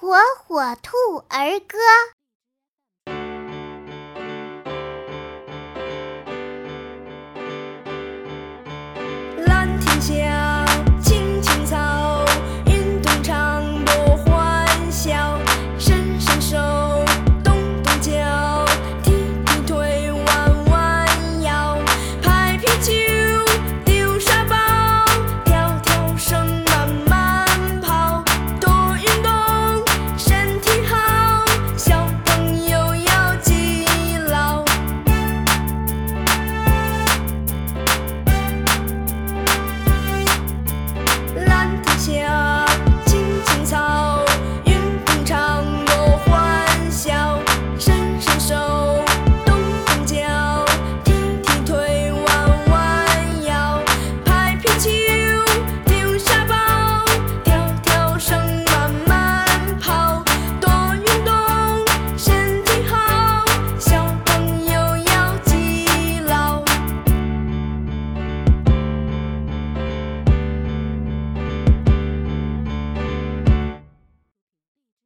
火火兔儿歌。